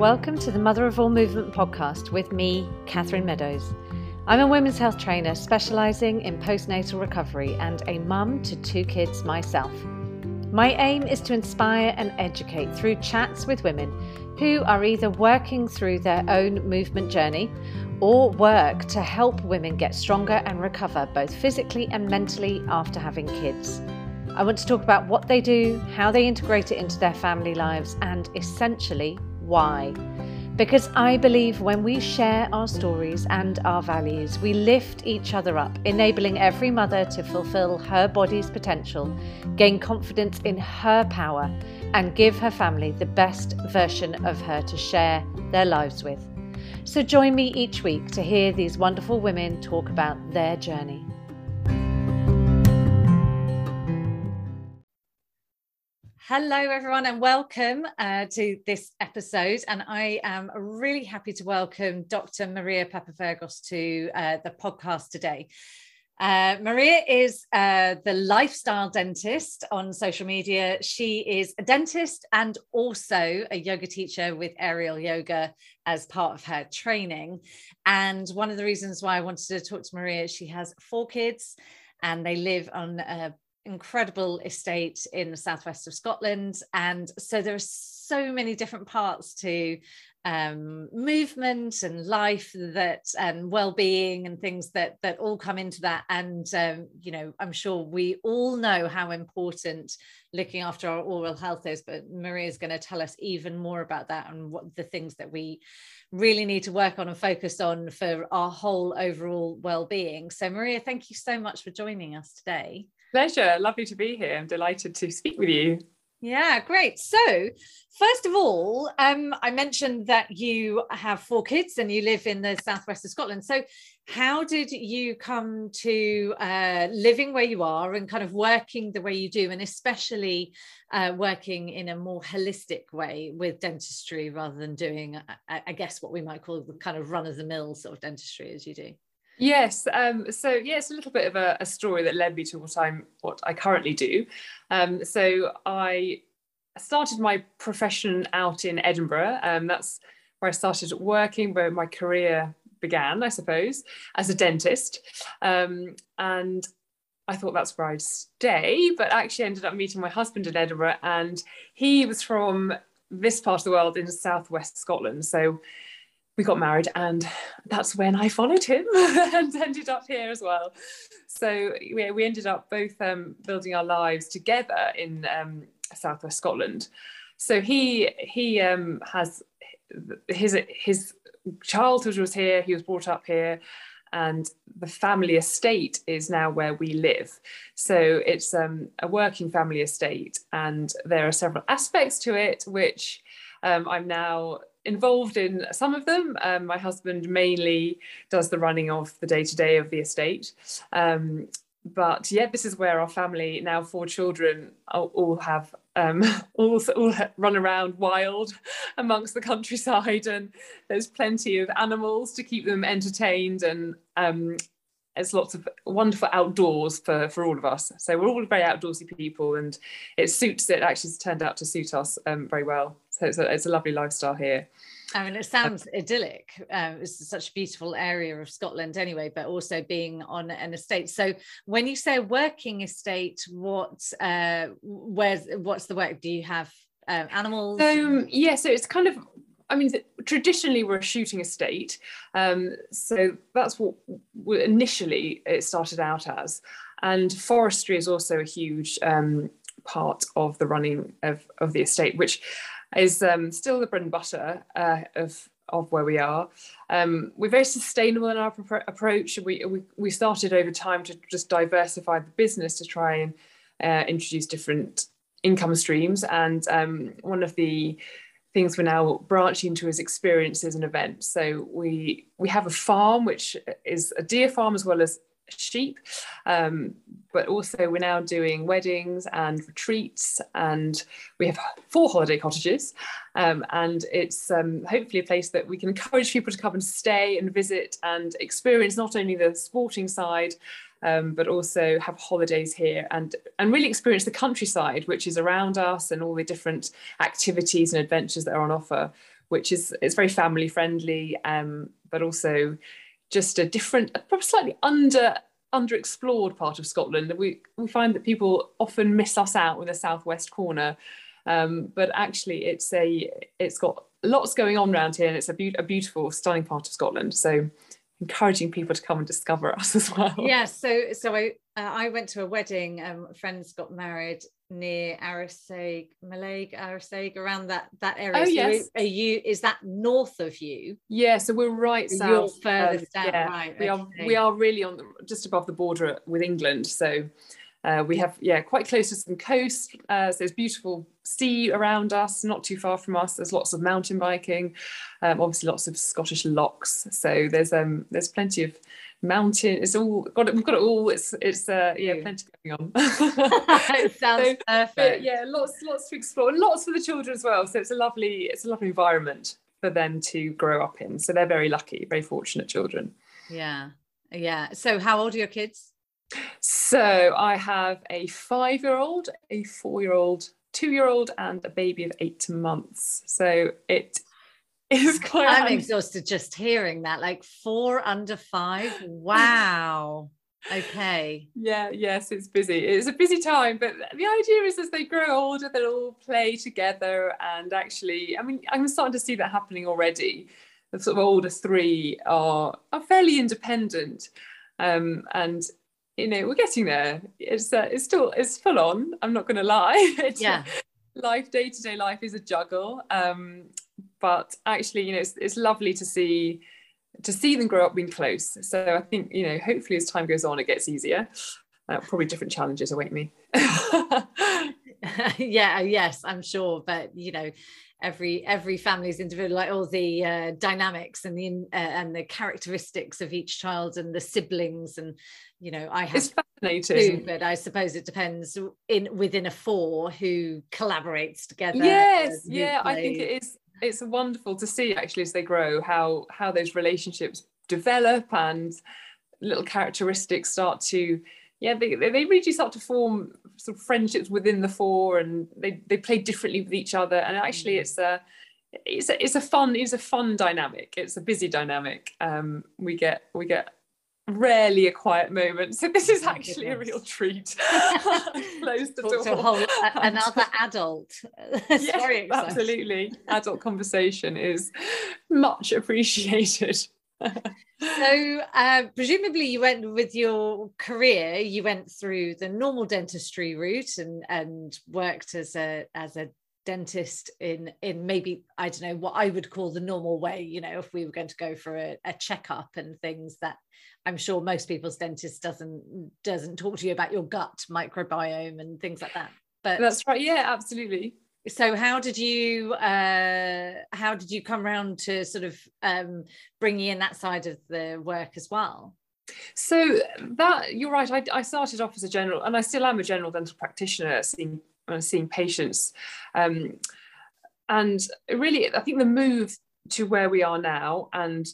Welcome to the Mother of All Movement podcast with me, Catherine Meadows. I'm a women's health trainer specialising in postnatal recovery and a mum to two kids myself. My aim is to inspire and educate through chats with women who are either working through their own movement journey or work to help women get stronger and recover both physically and mentally after having kids. I want to talk about what they do, how they integrate it into their family lives, and essentially why. Because I believe when we share our stories and our values, we lift each other up, enabling every mother to fulfill her body's potential, gain confidence in her power, and give her family the best version of her to share their lives with. So join me each week to hear these wonderful women talk about their journey. Hello, everyone, and welcome uh, to this episode. And I am really happy to welcome Dr. Maria Papavergos to uh, the podcast today. Uh, Maria is uh, the lifestyle dentist on social media. She is a dentist and also a yoga teacher with aerial yoga as part of her training. And one of the reasons why I wanted to talk to Maria, she has four kids and they live on a incredible estate in the southwest of Scotland. And so there are so many different parts to um, movement and life that and well-being and things that that all come into that and um, you know i'm sure we all know how important looking after our oral health is but maria is going to tell us even more about that and what the things that we really need to work on and focus on for our whole overall well-being so maria thank you so much for joining us today Pleasure. Lovely to be here. I'm delighted to speak with you. Yeah, great. So, first of all, um, I mentioned that you have four kids and you live in the southwest of Scotland. So, how did you come to uh, living where you are and kind of working the way you do, and especially uh, working in a more holistic way with dentistry rather than doing, I, I guess, what we might call the kind of run of the mill sort of dentistry as you do? Yes. Um, so yeah, it's a little bit of a, a, story that led me to what I'm what I currently do. Um, so I started my profession out in Edinburgh. Um, that's where I started working, where my career began, I suppose, as a dentist. Um, and I thought that's where I'd stay, but actually ended up meeting my husband in Edinburgh, and he was from this part of the world in southwest Scotland. So we got married and that's when I followed him and ended up here as well. So yeah, we ended up both um, building our lives together in um, southwest Scotland. So he he um, has his his childhood was here. He was brought up here, and the family estate is now where we live. So it's um, a working family estate, and there are several aspects to it which um, I'm now involved in some of them. Um, my husband mainly does the running of the day to day of the estate. Um, but yeah, this is where our family, now four children, all have um, all, all run around wild amongst the countryside, and there's plenty of animals to keep them entertained, and um, there's lots of wonderful outdoors for for all of us. So we're all very outdoorsy people, and it suits it. Actually, turned out to suit us um, very well. So it's a, it's a lovely lifestyle here. I mean, it sounds idyllic. Um, it's such a beautiful area of Scotland, anyway. But also being on an estate. So, when you say working estate, what, uh, where's, what's the work? Do you have uh, animals? So, yeah. So it's kind of. I mean, traditionally we're a shooting estate, um, so that's what initially it started out as. And forestry is also a huge um, part of the running of, of the estate, which is um, still the bread and butter uh, of of where we are. Um, we're very sustainable in our pr- approach. We, we, we started over time to just diversify the business to try and uh, introduce different income streams. And um, one of the things we're now branching into is experiences and events. So we we have a farm which is a deer farm as well as sheep. Um, but also, we're now doing weddings and retreats, and we have four holiday cottages. Um, and it's um, hopefully a place that we can encourage people to come and stay and visit and experience not only the sporting side. Um, but also have holidays here and and really experience the countryside which is around us and all the different activities and adventures that are on offer which is it's very family friendly, um, but also just a different, probably slightly under underexplored part of Scotland. We we find that people often miss us out with the southwest corner, um, but actually it's a it's got lots going on around here, and it's a, be- a beautiful, stunning part of Scotland. So encouraging people to come and discover us as well. Yeah, so so I uh, I went to a wedding. Um, friends got married near Arisaig, Mallaig, Arisaig, around that that area. Oh so yes. Are you? Is that north of you? Yeah, so we're right south. You're furthest um, down, yeah, right? We are we are really on the just above the border with England. So uh, we have yeah quite close to some coast. Uh, so there's beautiful sea around us, not too far from us. There's lots of mountain biking, um, obviously lots of Scottish lochs. So there's um there's plenty of mountain. It's all got it. We've got it all. It's it's uh, yeah plenty going on. it sounds So, perfect. yeah, lots lots to explore, and lots for the children as well. So it's a lovely it's a lovely environment for them to grow up in. So they're very lucky, very fortunate children. yeah, yeah. So how old are your kids? So I have a five year old, a four year old, two year old, and a baby of eight months. So it is quite. I'm un- exhausted just hearing that. Like four under five. Wow. Okay. yeah, yes, it's busy. It's a busy time, but the idea is as they grow older, they'll all play together. And actually, I mean, I'm starting to see that happening already. The sort of older three are are fairly independent, um, and you know we're getting there. It's uh, it's still it's full on. I'm not going to lie. It's, Yeah. life day to day life is a juggle um, but actually you know it's, it's lovely to see to see them grow up being close. So i think you know hopefully as time goes on it gets easier. Uh, probably different challenges await me. Yeah yes i'm sure. But you know every every family's individual like all the uh, dynamics and the uh, and the characteristics of each child and the siblings and you know i have it's two fascinating but i suppose it depends in within a four who collaborates together yes yeah i think it is it's wonderful to see actually as they grow how how those relationships develop and little characteristics start to yeah they, they really start to form sort of friendships within the four and they they play differently with each other. And actually Mm. it's a it's a, it's a fun it's a fun dynamic. It's a busy dynamic. Um we get we get rarely a quiet moment so this is Oh actually a real treat close the door to a whole another adult yeah, absolutely. Adult conversation is much appreciated. So, uh, presumably, you went with your career. You went through the normal dentistry route and and worked as a as a dentist in in maybe I don't know what I would call the normal way. You know, if we were going to go for a, a checkup and things that I'm sure most people's dentist doesn't doesn't talk to you about your gut microbiome and things like that. But That's right. Yeah, absolutely. so how did you uh how did you come around to sort of um bringing in that side of the work as well So that you're right. I, I started off as a general, and I still am a general dental practitioner, seeing uh, seeing patients, um, and really, I think the move to where we are now and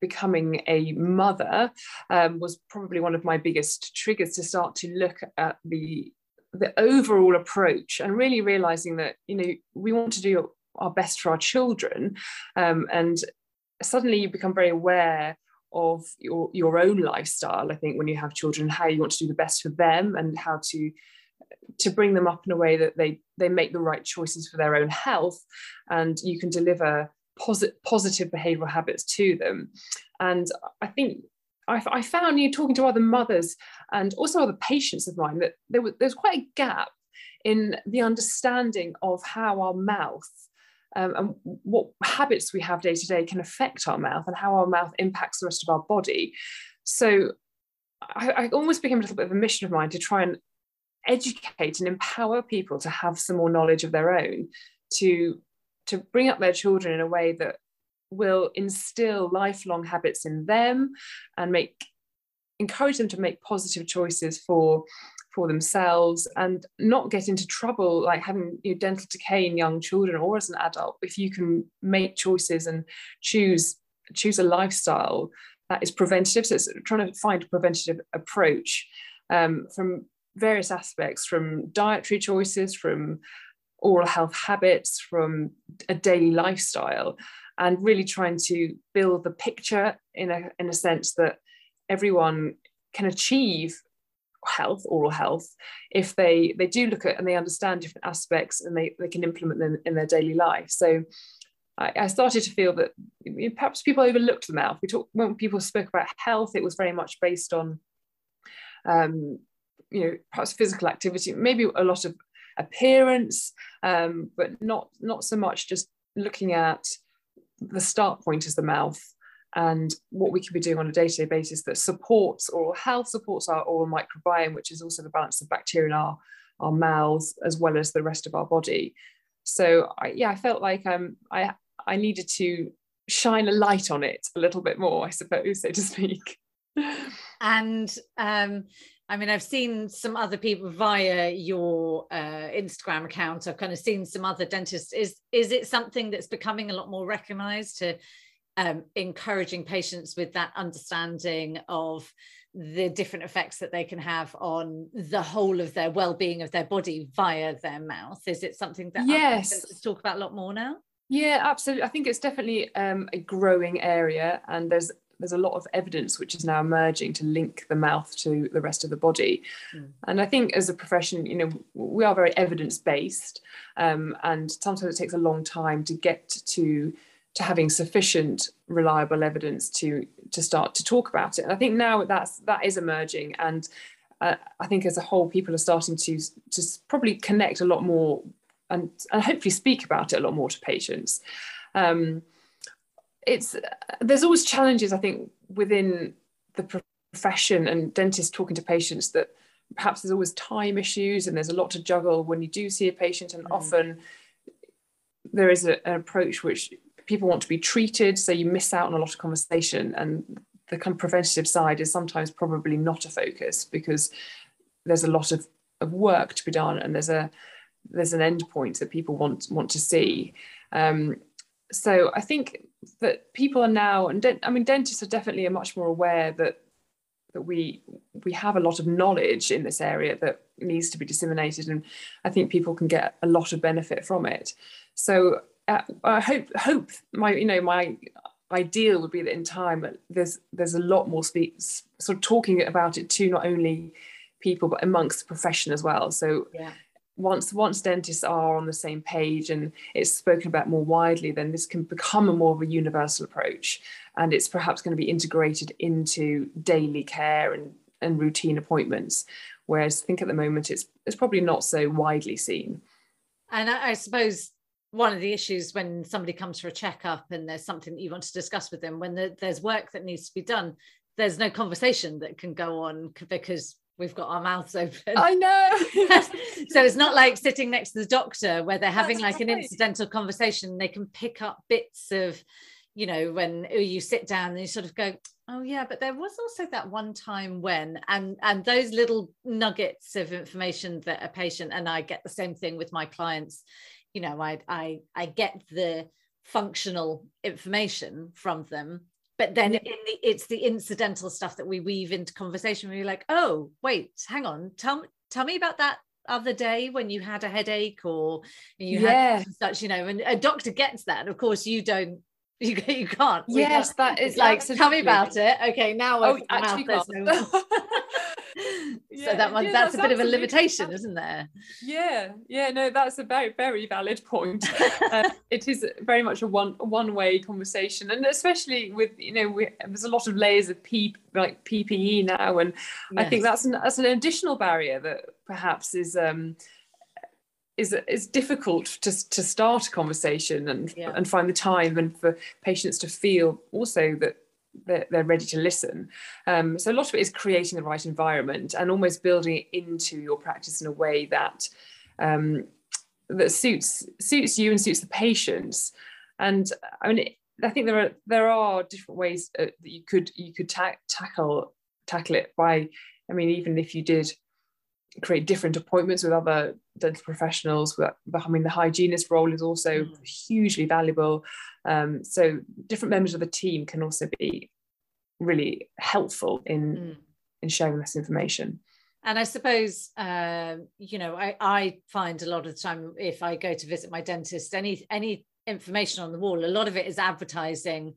becoming a mother um, was probably one of my biggest triggers to start to look at the the overall approach and really realizing that you know we want to do our best for our children. Um, and suddenly you become very aware of your your own lifestyle i think when you have children how you want to do the best for them and how to to bring them up in a way that they they make the right choices for their own health and you can deliver posit- positive behavioral habits to them and i think I, found you talking to other mothers and also other patients of mine that there was there's quite a gap in the understanding of how our mouth um, and what habits we have day to day can affect our mouth and how our mouth impacts the rest of our body. So I, I almost became a little bit of a mission of mine to try and educate and empower people to have some more knowledge of their own, to to bring up their children in a way that will instill lifelong habits in them and make encourage them to make positive choices for for themselves and not get into trouble like having know, dental decay in young children or as an adult. If you can make choices and choose choose a lifestyle that is preventative so it's trying to find a preventative approach um, from various aspects from dietary choices from oral health habits from a daily lifestyle and really trying to build the picture in a, in a sense that everyone can achieve health oral health if they they do look at and they understand different aspects and they, they can implement them in their daily life. So I, I started to feel that perhaps people overlooked the mouth. We talked when people spoke about health it was very much based on um, you know perhaps physical activity maybe a lot of appearance um, but not not so much just looking at the start point is the mouth and what we can be doing on a day-to-day basis that supports oral health, supports our oral microbiome, which is also the balance of bacteria in our, our mouths as well as the rest of our body. So I, yeah, I felt like um, I I needed to shine a light on it a little bit more, I suppose, so to speak. and um, I mean, I've seen some other people via your uh, Instagram account. I've kind of seen some other dentists. Is is it something that's becoming a lot more recognised to um, encouraging patients with that understanding of the different effects that they can have on the whole of their well-being of their body via their mouth is it something that yes talk about a lot more now yeah absolutely i think it's definitely um, a growing area and there's there's a lot of evidence which is now emerging to link the mouth to the rest of the body mm. and i think as a profession you know we are very evidence based um, and sometimes it takes a long time to get to to having sufficient reliable evidence to to start to talk about it. And I think now that's that is emerging, and uh, I think as a whole, people are starting to to probably connect a lot more and and hopefully speak about it a lot more to patients. Um, it's there's always challenges I think within the profession and dentists talking to patients that perhaps there's always time issues and there's a lot to juggle when you do see a patient and mm. often there is a, an approach which people want to be treated, so you miss out on a lot of conversation. And the kind of preventative side is sometimes probably not a focus because there's a lot of, of work to be done and there's a there's an end point that people want want to see. Um, so I think that people are now, and I mean, dentists are definitely are much more aware that that we we have a lot of knowledge in this area that needs to be disseminated, and I think people can get a lot of benefit from it. So uh, I hope hope my you know my ideal would be that in time there's there's a lot more speak sort of talking about it to not only people but amongst the profession as well. So yeah. Once once dentists are on the same page and it's spoken about more widely, then this can become a more of a universal approach, and it's perhaps going to be integrated into daily care and and routine appointments. Whereas I think at the moment it's it's probably not so widely seen. And I, I suppose one of the issues when somebody comes for a checkup and there's something that you want to discuss with them when the, there's work that needs to be done there's no conversation that can go on because we've got our mouths open. I know. So it's not like sitting next to the doctor where they're having That's like right. an incidental conversation. They can pick up bits of you know when you sit down and you sort of go oh yeah but there was also that one time when and and those little nuggets of information that a patient and i get the same thing with my clients. You know I I I get the functional information from them but then the, it's the incidental stuff that we weave into conversation. Where you're like oh wait hang on. Tell tell me about that other day when you had a headache or you yeah. had such you know and a doctor gets that. Of course you don't you, you can't. Yes that is like tell me about it. Okay now oh, actually mouth, no... yeah, so that one yeah, that's, that's, a bit of a limitation isn't there? Yeah yeah no that's a very very valid point. Uh, it is very much a one one way conversation and especially with you know we, there's a lot of layers of p like ppe now and yes. i think that's an, that's an additional barrier that perhaps is um is is difficult to, to start a conversation and yeah. and find the time and for patients to feel also that they're, they're ready to listen. Um, so a lot of it is creating the right environment and almost building it into your practice in a way that um, that suits suits you and suits the patients. And I mean, I think there are there are different ways uh, that you could you could ta- tackle tackle it by. I mean, even if you did create different appointments with other dental professionals. But I mean, the hygienist role is also mm. hugely valuable. Um, so different members of the team can also be really helpful in mm. in sharing this information. And I suppose, uh, you know, I, I find a lot of the time if I go to visit my dentist, any any information on the wall a lot of it is advertising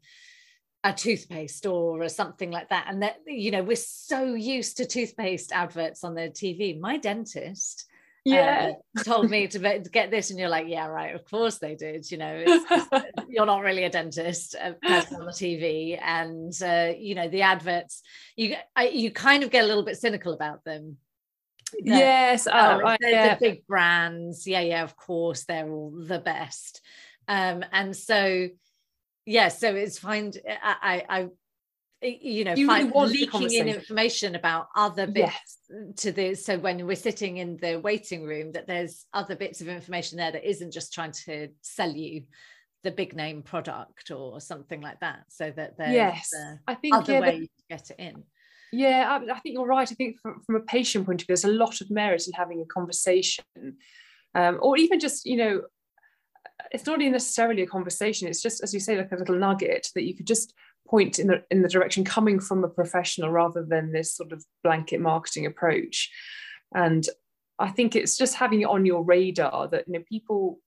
a toothpaste or something like that. And that you know we're so used to toothpaste adverts on the tv my dentist yeah. uh, told me to, get this and you're like yeah right of course they did you know it's, you're not really a dentist a person on the tv and uh, you know the adverts you I, you kind of get a little bit cynical about them. Yes oh, oh yeah. the big brands. Yeah yeah of course they're all the best. Um and so yeah so it's find eh, i i eh, you know, you find really leaking in information about other bits yes. to this. So when we're sitting in the waiting room, that there's other bits of information there that isn't just trying to sell you the big name product or something like that. So that there's yes, uh, I think other yeah, way the, to get it in. Yeah, I, I, think you're right. I think from, from, a patient point of view, there's a lot of merit in having a conversation, um, or even just you know, it's not even necessarily a conversation. It's just as you say, like a little nugget that you could just point in the in the direction coming from a professional rather than this sort of blanket marketing approach and i think it's just having it on your radar that you know people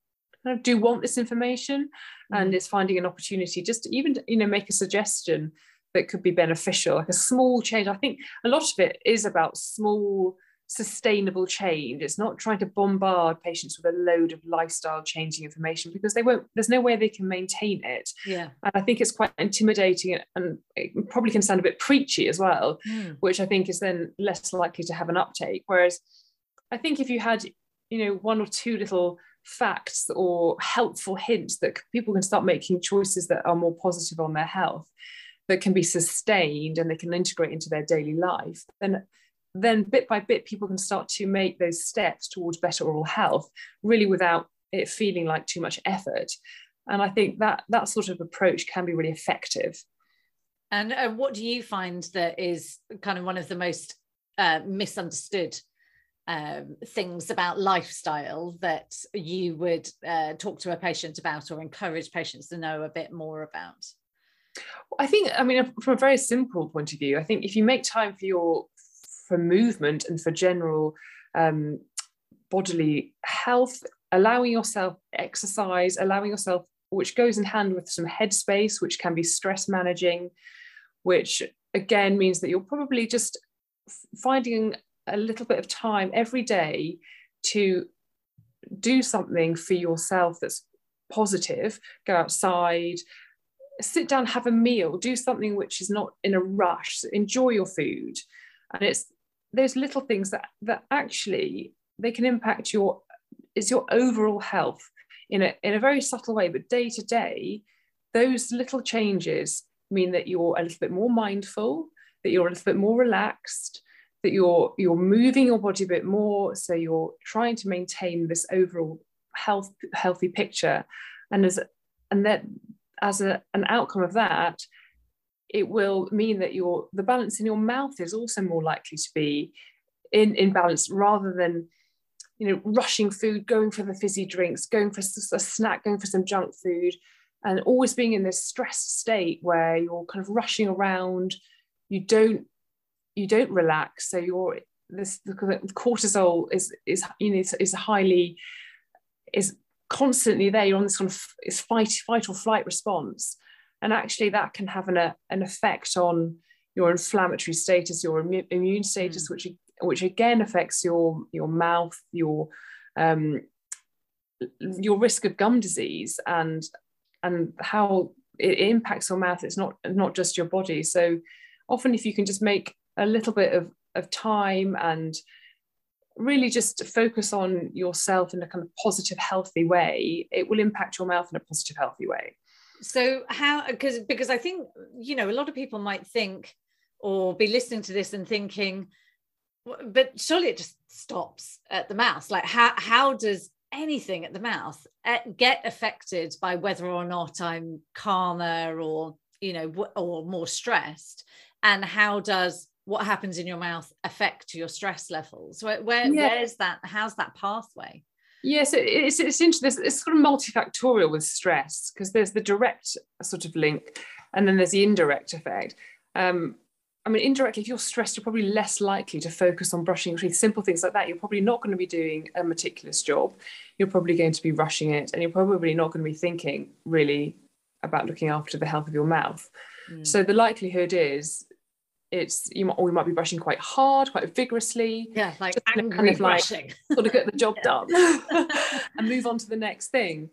kind of do want this information and mm-hmm. it's finding an opportunity just to even you know make a suggestion that could be beneficial like a small change i think a lot of it is about small sustainable change. It's not trying to bombard patients with a load of lifestyle changing information because they won't, there's no way they can maintain it. Yeah. And I think it's quite intimidating and it probably can sound a bit preachy as well, mm. which I think is then less likely to have an uptake. Whereas I think if you had, you know, one or two little facts or helpful hints that people can start making choices that are more positive on their health that can be sustained and they can integrate into their daily life, then then bit by bit, people can start to make those steps towards better oral health, really without it feeling like too much effort. And I think that that sort of approach can be really effective. And uh, what do you find that is kind of one of the most uh, misunderstood um, things about lifestyle that you would uh, talk to a patient about or encourage patients to know a bit more about? I think, I mean, from a very simple point of view, I think if you make time for your for movement and for general um, bodily health, allowing yourself exercise, allowing yourself, which goes in hand with some headspace, which can be stress managing, which again means that you're probably just finding a little bit of time every day to do something for yourself that's positive, go outside, sit down, have a meal, do something which is not in a rush, enjoy your food. And it's those little things that that actually they can impact your is your overall health in a in a very subtle way but day to day those little changes mean that you're a little bit more mindful that you're a little bit more relaxed that you're you're moving your body a bit more. So you're trying to maintain this overall health healthy picture. And as and that as a, an outcome of that it will mean that your the balance in your mouth is also more likely to be in, in balance rather than you know rushing food going for the fizzy drinks going for a snack going for some junk food and always being in this stressed state where you're kind of rushing around you don't you don't relax so you're this the cortisol is is you know is, is highly is constantly there you're on this kind of is fight fight or flight response and actually that can have an, a, an effect on your inflammatory status your immune status mm. which which again affects your your mouth your um, your risk of gum disease and and how it impacts your mouth. It's not not just your body. So often if you can just make a little bit of, of time and really just focus on yourself in a kind of positive healthy way it will impact your mouth in a positive healthy way so how because because i think you know a lot of people might think or be listening to this and thinking but surely it just stops at the mouth. Like how how does anything at the mouth eh, get affected by whether or not i'm calmer or you know or more stressed? And how does what happens in your mouth affect your stress levels? Where, where yeah. where's that how's that pathway Yes, it's, it's interesting. It's sort of multifactorial with stress because there's the direct sort of link and then there's the indirect effect. Um, I mean, indirectly, if you're stressed, you're probably less likely to focus on brushing your teeth. Simple things like that. You're probably not going to be doing a meticulous job. You're probably going to be rushing it, and you're probably not going to be thinking really about looking after the health of your mouth. Mm. So the likelihood is it's you might or you might be brushing quite hard, quite vigorously. Yeah, like angry kind of brushing. Like, sort of get the job done and move on to the next thing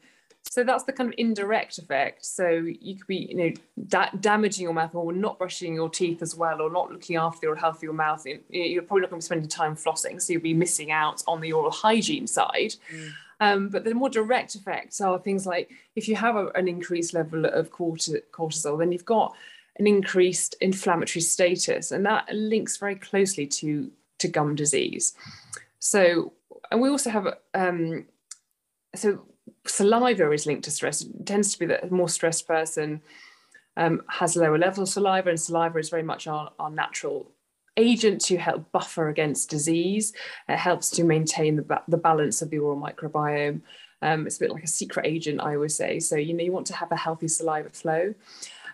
so that's the kind of indirect effect so you could be you know da- damaging your mouth or not brushing your teeth as well or not looking after your health of your mouth you're probably not going to be spending time flossing so you'll be missing out on the oral hygiene side mm. um, but the more direct effects are things like if you have a, an increased level of cortisol then you've got an increased inflammatory status and that links very closely to to gum disease so and we also have um, so saliva is linked to stress. It tends to be that a more stressed person um, has lower levels of saliva, and saliva is very much our, our natural agent to help buffer against disease. It helps to maintain the, the balance of the oral microbiome. Um, it's a bit like a secret agent, I always say. So, you know, you want to have a healthy saliva flow.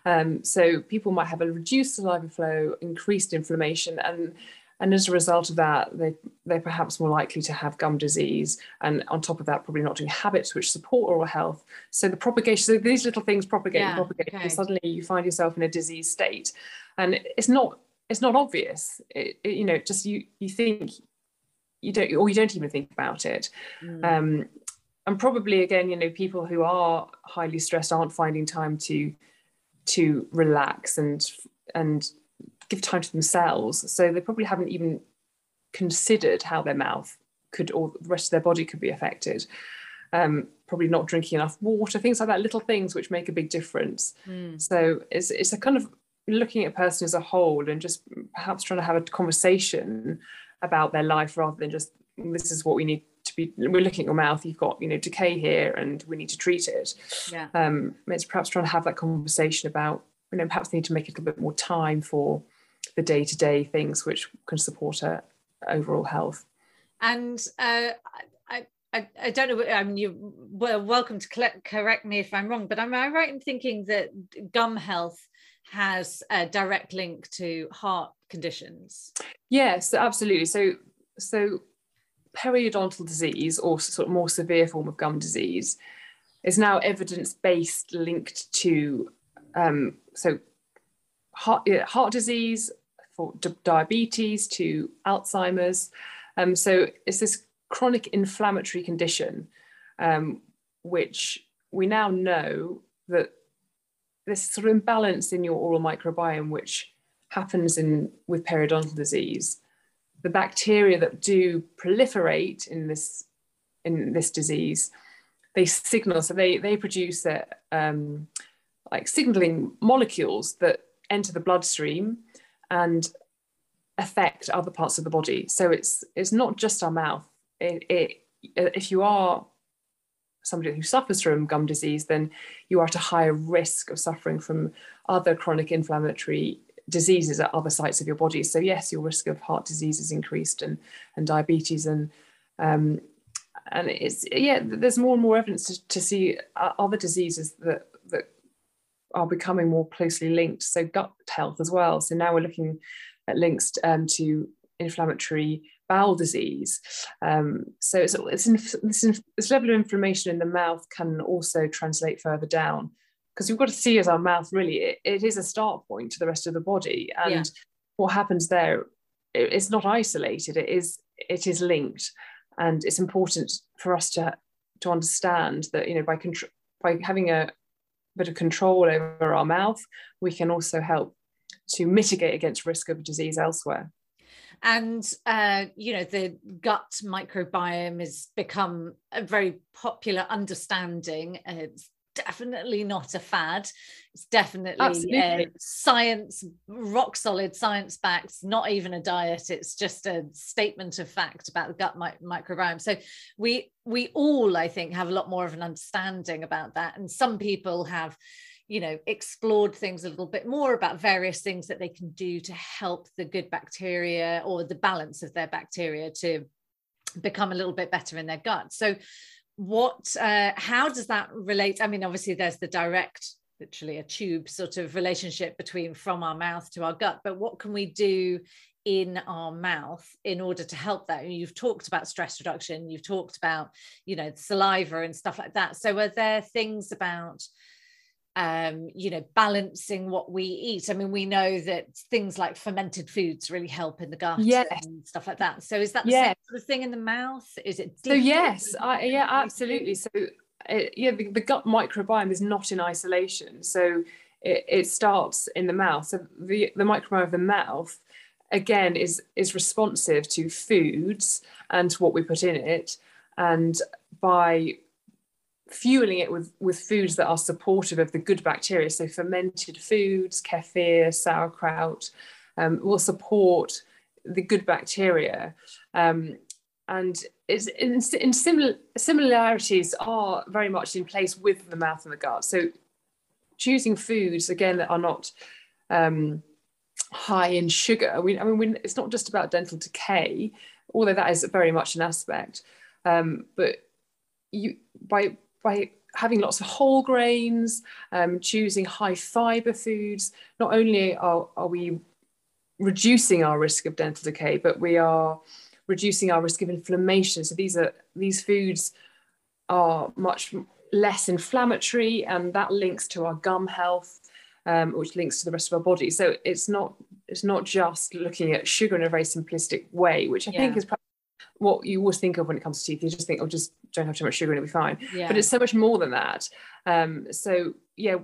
Um, so people might have a reduced saliva flow, increased inflammation, and and as a result of that, they, they're perhaps more likely to have gum disease. And on top of that, probably not doing habits which support oral health. So the propagation, so these little things propagate yeah, and propagate. Okay. And suddenly you find yourself in a disease state. And it's not, it's not obvious. It, it, you know, just you, you think you don't, or you don't even think about it. Mm. Um, and probably again, you know, people who are highly stressed aren't finding time to, to relax and, and give time to themselves. So they probably haven't even considered how their mouth could or the rest of their body could be affected. Um, probably not drinking enough water, things like that, little things which make a big difference. Mm. So it's it's a kind of looking at a person as a whole and just perhaps trying to have a conversation about their life rather than just this is what we need to be we're looking at your mouth you've got you know decay here and we need to treat it yeah um it's perhaps trying to have that conversation about you know perhaps need to make a little bit more time for the day to day things which can support her overall health. And uh, I, I, I don't know. I mean, you well welcome to collect, correct me if I'm wrong, but am I right in thinking that gum health has a direct link to heart conditions? Yes, absolutely. So, so periodontal disease, or sort of more severe form of gum disease, is now evidence based linked to um, so heart, heart disease, for diabetes to Alzheimer's. Um, so it's this chronic inflammatory condition, um, which we now know that this sort of imbalance in your oral microbiome, which happens in with periodontal disease, the bacteria that do proliferate in this in this disease, they signal. So they they produce a, um, like signaling molecules that enter the bloodstream and affect other parts of the body. So it's it's not just our mouth. It, it, if you are somebody who suffers from gum disease, then you are at a higher risk of suffering from other chronic inflammatory diseases at other sites of your body. So yes, your risk of heart disease is increased and and diabetes and um, and it's yeah. There's more and more evidence to, to see other diseases that that are becoming more closely linked. So gut health as well. So now we're looking at links um, to inflammatory bowel disease. Um, so it's, it's this, this, level of inflammation in the mouth can also translate further down because you've got to see as our mouth really it, it is a start point to the rest of the body and yeah. what happens there it, it's not isolated it is it is linked and it's important for us to to understand that you know by control by having a bit of control over our mouth, we can also help to mitigate against risk of disease elsewhere. And uh, you know, the gut microbiome has become a very popular understanding. It's definitely not a fad. It's definitely uh, science, rock solid science backed, not even a diet. It's just a statement of fact about the gut mi- microbiome. So we we all, I think, have a lot more of an understanding about that. And some people have you know explored things a little bit more about various things that they can do to help the good bacteria or the balance of their bacteria to become a little bit better in their gut so what uh, how does that relate? I mean obviously there's the direct literally a tube sort of relationship between from our mouth to our gut but what can we do in our mouth in order to help that? And you've talked about stress reduction you've talked about you know saliva and stuff like that. So are there things about um you know balancing what we eat. I mean we know that things like fermented foods really help in the gut yes. and stuff like that. So is that the same sort of thing in the mouth? Is it so yes I, yeah absolutely. So it, yeah the, the, gut microbiome is not in isolation. So it, it starts in the mouth. So the, the microbiome of the mouth again is is responsive to foods and to what we put in it. And by fueling it with with foods that are supportive of the good bacteria so fermented foods kefir sauerkraut um, will support the good bacteria um, and it's in, in similar similarities are very much in place with the mouth and the gut so choosing foods again that are not um, high in sugar. We, I mean, we, it's not just about dental decay, although that is very much an aspect. Um, but you by by having lots of whole grains, um, choosing high fiber foods, not only are, are we reducing our risk of dental decay, but we are reducing our risk of inflammation. So these are these foods are much less inflammatory, and that links to our gum health um, which links to the rest of our body. So it's not it's not just looking at sugar in a very simplistic way, which I yeah. think is what you always think of when it comes to teeth. You just think, oh, just don't have too much sugar and it'll be fine. Yeah. But it's so much more than that. Um, so yeah,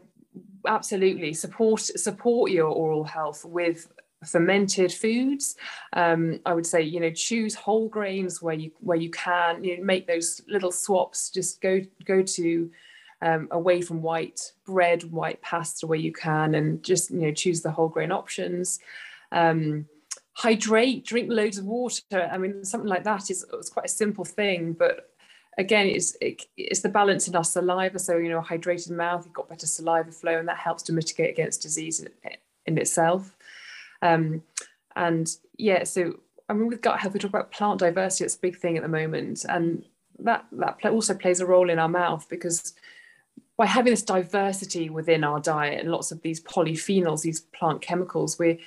absolutely support support your oral health with fermented foods um, i would say you know choose whole grains where you where you can you know, make those little swaps just go go to um, away from white bread, white pasta where you can, and just you know choose the whole grain options. Um, hydrate, drink loads of water. I mean, something like that is it's quite a simple thing, but again, it's it, it's the balance in our saliva. So you know, a hydrated mouth, you've got better saliva flow, and that helps to mitigate against disease in, in itself. Um, and yeah, so I mean, with gut health, we talk about plant diversity. It's a big thing at the moment, and that that also plays a role in our mouth because by having this diversity within our diet and lots of these polyphenols, these plant chemicals, we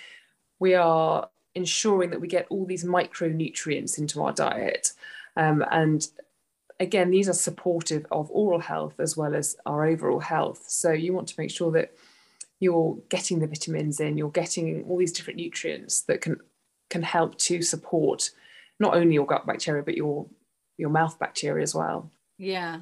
we are ensuring that we get all these micronutrients into our diet. Um, and again, these are supportive of oral health as well as our overall health. So you want to make sure that you're getting the vitamins in, you're getting all these different nutrients that can can help to support not only your gut bacteria but your your mouth bacteria as well. Yeah,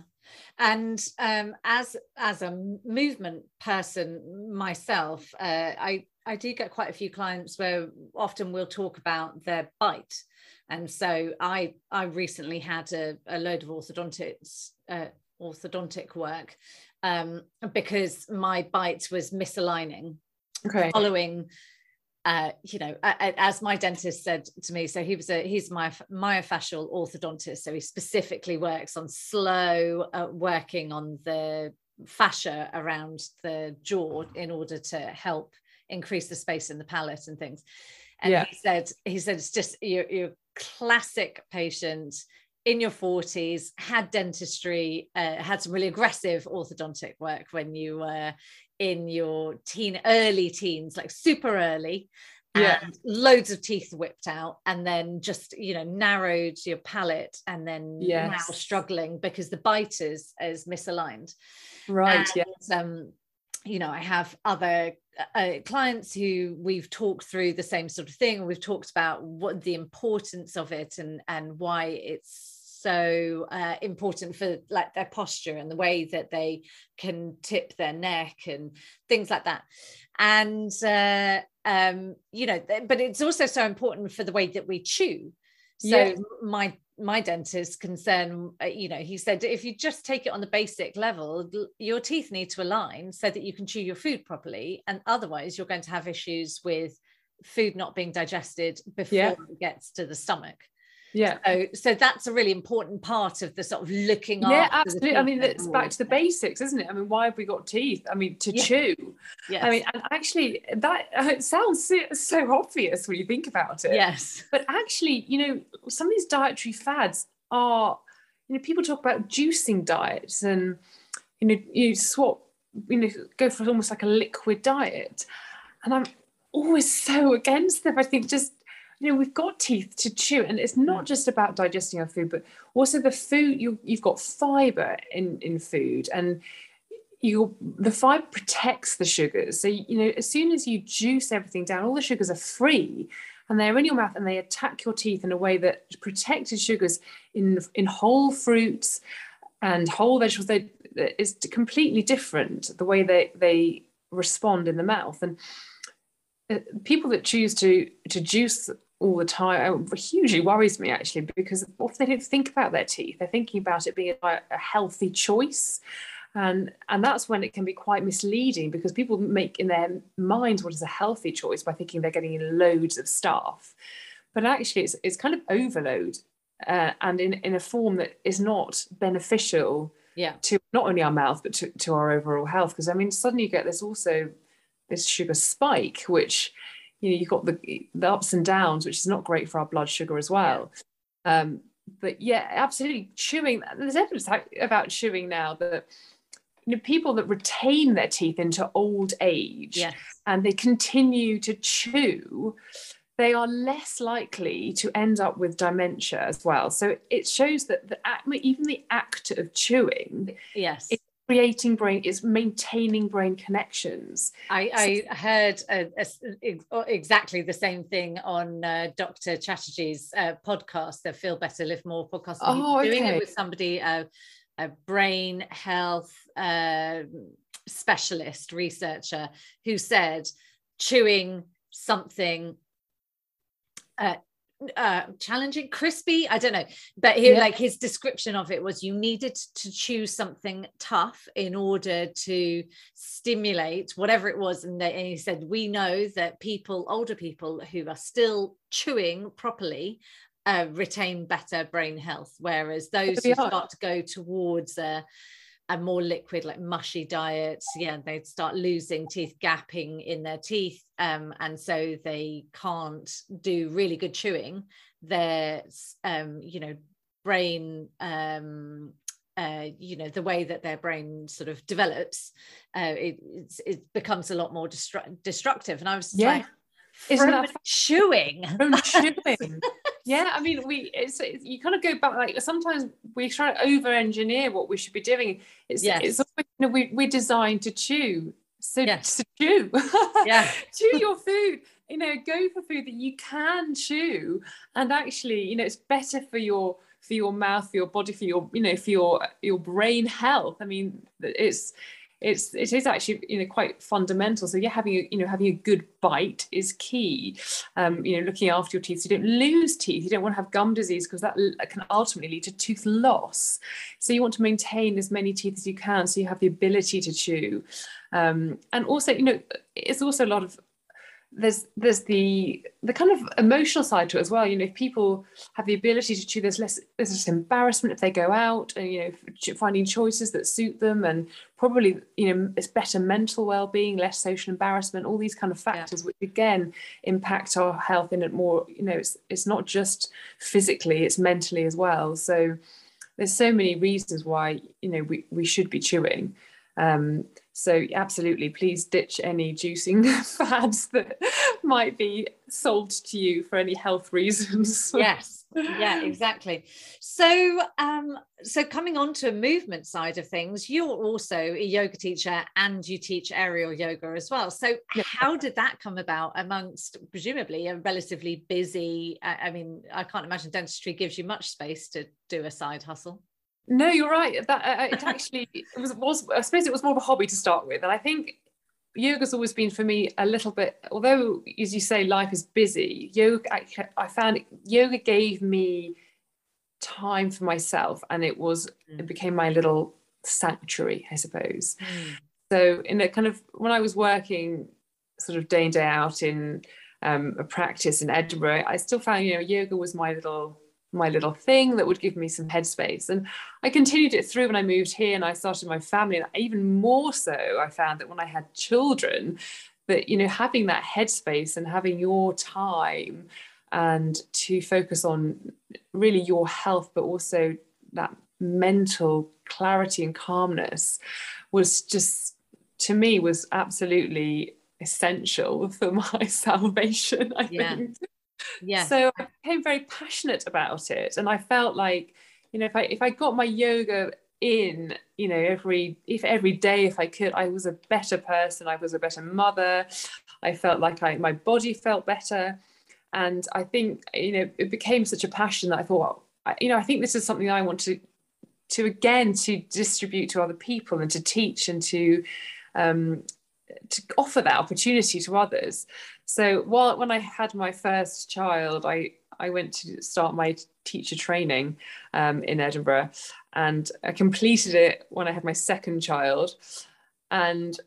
and um, as as a movement person myself uh, i i do get quite a few clients where often we'll talk about their bite. And so i i recently had a, a load of orthodontics uh, orthodontic work um, because my bite was misaligning okay. following uh, you know, as my dentist said to me, so he was a he's my myofascial orthodontist, so he specifically works on slow uh, working on the fascia around the jaw in order to help increase the space in the palate and things. And yeah. he said he said it's just you're, you're classic patient in your 40s had dentistry uh, had some really aggressive orthodontic work when you were in your teen early teens like super early yeah loads of teeth whipped out and then just you know narrowed your palate and then yes. now struggling because the bite is is misaligned right yeah um you know i have other uh, clients who we've talked through the same sort of thing we've talked about what the importance of it and and why it's so uh, important for like their posture and the way that they can tip their neck and things like that and uh, um, you know but it's also so important for the way that we chew so yeah. my my dentist concern uh, you know he said if you just take it on the basic level your teeth need to align so that you can chew your food properly and otherwise you're going to have issues with food not being digested before yeah. it gets to the stomach yeah. So, so that's a really important part of the sort of looking yeah absolutely i mean it's back to the basics isn't it? I mean why have we got teeth? I mean to yeah. chew. Yes. i mean and actually that it sounds so obvious when you think about it. Yes. But actually you know some of these dietary fads are you know people talk about juicing diets and you know you swap you know go for almost like a liquid diet. And i'm always so against them i think just you know we've got teeth to chew and it's not just about digesting our food but also the food you, you've got fiber in in food and you the fiber protects the sugars. So you know as soon as you juice everything down all the sugars are free and they're in your mouth and they attack your teeth in a way that protected sugars in in whole fruits and whole vegetables. They is completely different the way they they respond in the mouth. And uh, people that choose to to juice all the time uh, hugely worries me actually because often they don't think about their teeth. They're thinking about it being a, a healthy choice. And and that's when it can be quite misleading because people make in their minds what is a healthy choice by thinking they're getting in loads of stuff. But actually it's, it's kind of overload uh, and in, in a form that is not beneficial yeah. to not only our mouth but to, to our overall health. Because i mean suddenly you get this also this sugar spike which you know you've got the the ups and downs which is not great for our blood sugar as well yeah. um but yeah absolutely chewing there's evidence about chewing now that you know people that retain their teeth into old age yes. and they continue to chew they are less likely to end up with dementia as well. So it shows that the act, even the act of chewing, yes, is creating brain, is maintaining brain connections. I, I heard a, a, exactly the same thing on uh, Dr. Chatterjee's uh, podcast, the Feel Better, Live More podcast. Oh, okay. Doing it with somebody, uh, a brain health uh, specialist researcher, who said chewing something uh, challenging crispy i don't know but he yeah. like his description of it was you needed to choose something tough in order to stimulate whatever it was and, they, and he said we know that people older people who are still chewing properly uh, retain better brain health whereas those who start to go towards a a more liquid, like mushy diets, yeah, they'd start losing teeth, gapping in their teeth, um, and so they can't do really good chewing. Their, um, you know, brain, um, uh, you know, the way that their brain sort of develops, uh, it, it becomes a lot more destru- destructive. And I was yeah. like, isn't that chewing? From chewing. yeah, I mean, we it's, it's, you kind of go back like sometimes we try to over engineer what we should be doing. It's yes. it's always, you know, we we're designed to chew, so yes. to chew, yeah, chew your food. You know, go for food that you can chew, and actually, you know, it's better for your for your mouth, for your body, for your you know, for your your brain health. I mean, it's it's it is actually you know quite fundamental. So yeah having a you know having a good bite is key. Um, you know looking after your teeth. So you don't lose teeth. You don't want to have gum disease because that can ultimately lead to tooth loss. So you want to maintain as many teeth as you can so you have the ability to chew. Um, and also you know it's also a lot of there's there's the the kind of emotional side to it as well. You know, if people have the ability to chew, there's less there's less embarrassment if they go out and you know finding choices that suit them, and probably you know it's better mental well-being, less social embarrassment, all these kind of factors, yeah. which again impact our health in it more. You know, it's it's not just physically, it's mentally as well. So there's so many reasons why you know we we should be chewing. Um, so absolutely, please ditch any juicing fads that might be sold to you for any health reasons. yes, yeah, exactly. So, um, so coming on to a movement side of things, you're also a yoga teacher and you teach aerial yoga as well. So, how did that come about amongst presumably a relatively busy? I mean, I can't imagine dentistry gives you much space to do a side hustle. No, you're right. That uh, uh it actually it was, was I suppose it was more of a hobby to start with, and I think yoga's always been for me a little bit. Although, as you say, life is busy. Yoga, I, I found yoga gave me time for myself, and it was mm. it became my little sanctuary, I suppose. Mm. So, in a kind of when I was working, sort of day in day out in um, a practice in Edinburgh, I still found you know yoga was my little my little thing that would give me some headspace. And I continued it through when I moved here and I started my family. And even more so, I found that when I had children, that you know, having that headspace and having your time and to focus on really your health, but also that mental clarity and calmness was just to me was absolutely essential for my salvation i yeah. think yeah so i became very passionate about it and i felt like you know if i if i got my yoga in you know every if every day if i could i was a better person i was a better mother i felt like I, my body felt better. And i think you know it became such a passion that i thought you know i think this is something i want to to again to distribute to other people and to teach and to um, to offer that opportunity to others. So while when I had my first child, I I went to start my teacher training um, in Edinburgh, and I completed it when I had my second child, and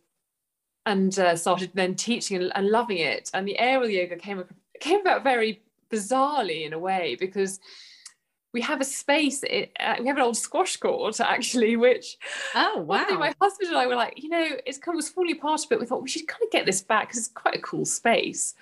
and uh, started then teaching and, and loving it. And the aerial yoga came came about very bizarrely in a way because we have a space it, uh, we have an old squash court actually which oh wow my husband and i were like you know it's kind of was falling apart a bit. We thought we should kind of get this back because it's quite a cool space.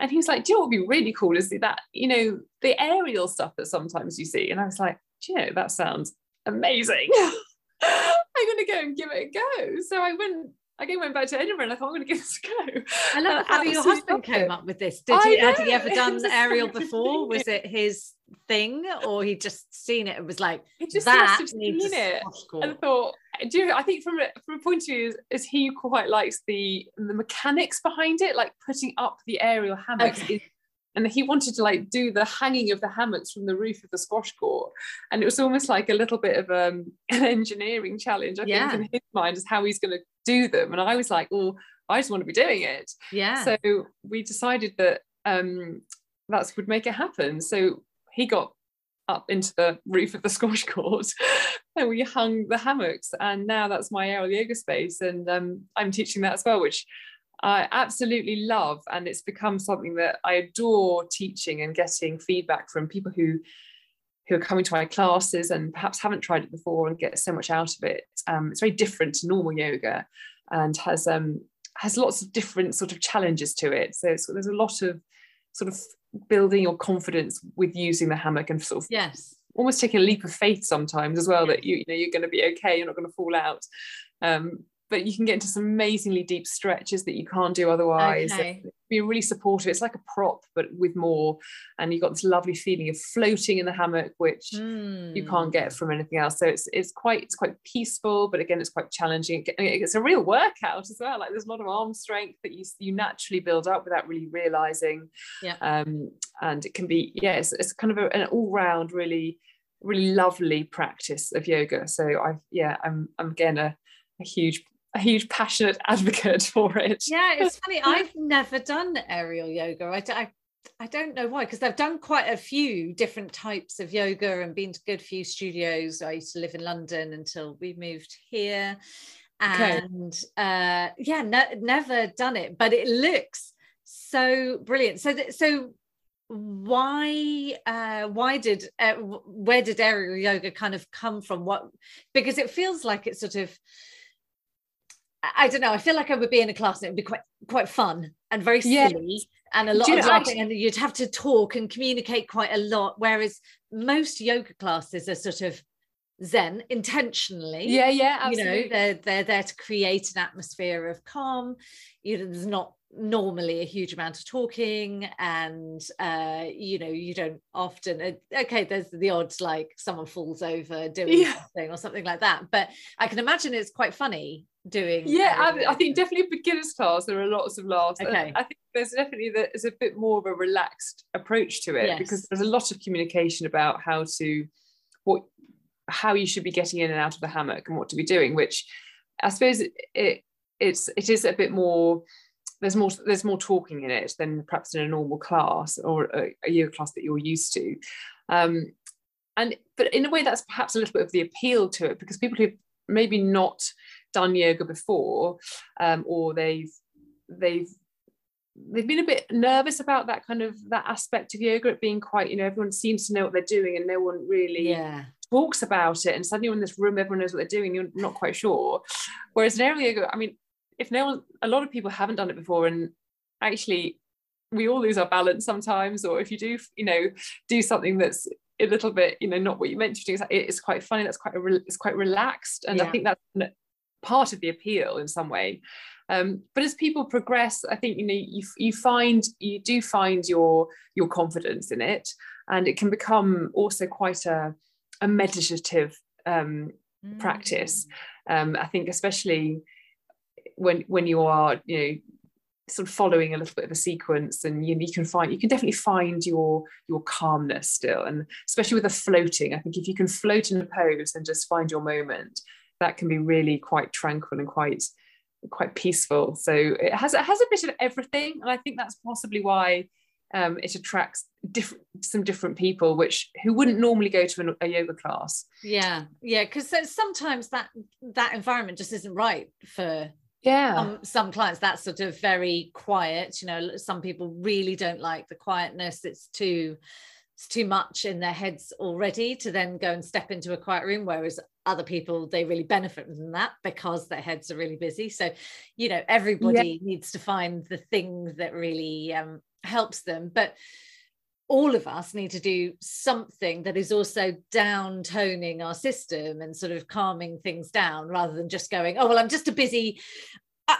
And he was like do you know what would be really cool is that you know the aerial stuff that sometimes you see. And i was like do you know that sounds amazing. I'm going to go and give it a go. So i went I went back to Edinburgh and I thought I'm going to give this a go. I love how your husband came up with this. Did he? Had he ever done aerial before? Was it his thing, or he just seen it and was like, he just that must have seen it and thought. Do you, I think from a, from a point of view is, is he quite likes the the mechanics behind it, like putting up the aerial hammocks okay and he wanted to like do the hanging of the hammocks from the roof of the squash court and it was almost like a little bit of um, an engineering challenge i yeah. think in his mind is how he's going to do them. And i was like well i just want to be doing it. Yeah. So we decided that um that would make it happen. So he got up into the roof of the squash court and we hung the hammocks. And now that's my aerial yoga space and um, i'm teaching that as well which I absolutely love, and it's become something that I adore teaching and getting feedback from people who who are coming to my classes and perhaps haven't tried it before and get so much out of it. Um, it's very different to normal yoga and has um, has lots of different sort of challenges to it. So, there's a lot of sort of building your confidence with using the hammock and sort of yes almost taking a leap of faith sometimes as well that you, you know you're going to be okay you're not going to fall out um, but you can get into some amazingly deep stretches that you can't do otherwise. Okay. Be really supportive. It's like a prop, but with more. And you've got this lovely feeling of floating in the hammock, which mm. you can't get hmm. from anything else. So it's it's quite it's quite peaceful, but again, it's quite challenging. It's a real workout as well. Like there's a lot of arm strength that you you naturally build up without really realizing. Yeah. Um, and it can be yeah, it's, it's kind of a, an all round really really lovely practice of yoga. So I yeah, I'm I'm again a a huge a huge passionate advocate for it. Yeah, it's funny. I've never done aerial yoga. I, I, I don't know why, because I've done quite a few different types of yoga and been to good few studios. I used to live in London until we moved here. And okay. uh, yeah, ne- never done it, but it looks so brilliant. So, th- so why uh why did uh, where did aerial yoga kind of come from what because it feels like it's sort of I don't know. I feel like I would be in a class and it would be quite quite fun and very silly and a lot of laughing, and you'd have to talk and communicate quite a lot. Whereas most yoga classes are sort of zen intentionally. Yeah, yeah, absolutely. You know, they're they're there to create an atmosphere of calm. You know, there's not normally a huge amount of talking and uh you know you don't often uh, okay there's the odds like someone falls over doing yeah. something or something like that but i can imagine it's quite funny doing yeah I, I, think definitely beginners class there are lots of laughs okay. i think there's definitely there's a bit more of a relaxed approach to it yes. because there's a lot of communication about how to what how you should be getting in and out of the hammock and what to be doing which i suppose it, it it's it is a bit more there's more there's more talking in it than perhaps in a normal class or a, a yoga class that you're used to. Um, and but in a way that's perhaps a little bit of the appeal to it because people who've maybe not done yoga before um, or they've they've they've been a bit nervous about that kind of that aspect of yoga it being quite you know everyone seems to know what they're doing and no one really yeah. talks about it. And suddenly you're in this room everyone knows what they're doing you're not quite sure. Whereas in aerial yoga i mean if no one a lot of people haven't done it before and actually we all lose our balance sometimes or if you do you know do something that's a little bit you know not what you meant to do it's quite funny that's quite a, it's quite relaxed and yeah. i think that's part of the appeal in some way. Um, but as people progress, I think you know you, you find you do find your your confidence in it, and it can become also quite a a meditative um, mm. practice. Um, I think especially when when you are you know sort of following a little bit of a sequence and you, you can find you can definitely find your your calmness still. And especially with the floating i think if you can float in a pose and just find your moment that can be really quite tranquil and quite quite peaceful. So it has it has a bit of everything. And i think that's possibly why um, it attracts different some different people which who wouldn't normally go to an, a yoga class. Yeah. Yeah. Because sometimes that that environment just isn't right for yeah. Um, some clients that's sort of very quiet you know some people really don't like the quietness. It's too it's too much in their heads already to then go and step into a quiet room whereas other people they really benefit from that because their heads are really busy. So you know everybody yeah. needs to find the thing that really um, helps them. But all of us need to do something that is also down toning our system and sort of calming things down rather than just going, oh, well, I'm just a busy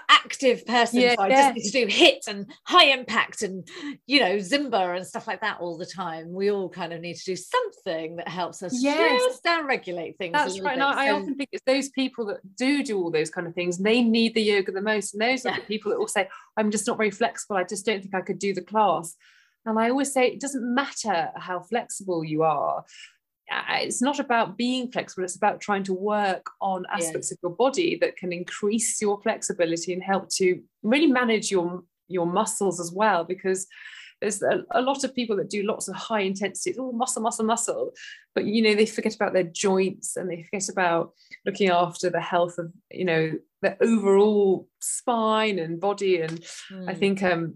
active person yeah, so I yeah. just need to do HIIT and high impact and you know Zumba and stuff like that all the time we all kind of need to do something that helps us yes. just down regulate things that's right and I, I, often think it's those people that do do all those kind of things they need the yoga the most and those yeah. are the people that will say I'm just not very flexible I just don't think I could do the class and I always say it doesn't matter how flexible you are. Uh, it's not about being flexible, it's about trying to work on aspects yeah. of your body that can increase your flexibility and help to really manage your, your muscles as well. Because there's a, a, lot of people that do lots of high intensity, all muscle, muscle, muscle, but you know, they forget about their joints and they forget about looking after the health of, you know, the overall spine and body. And mm. I hmm. think um,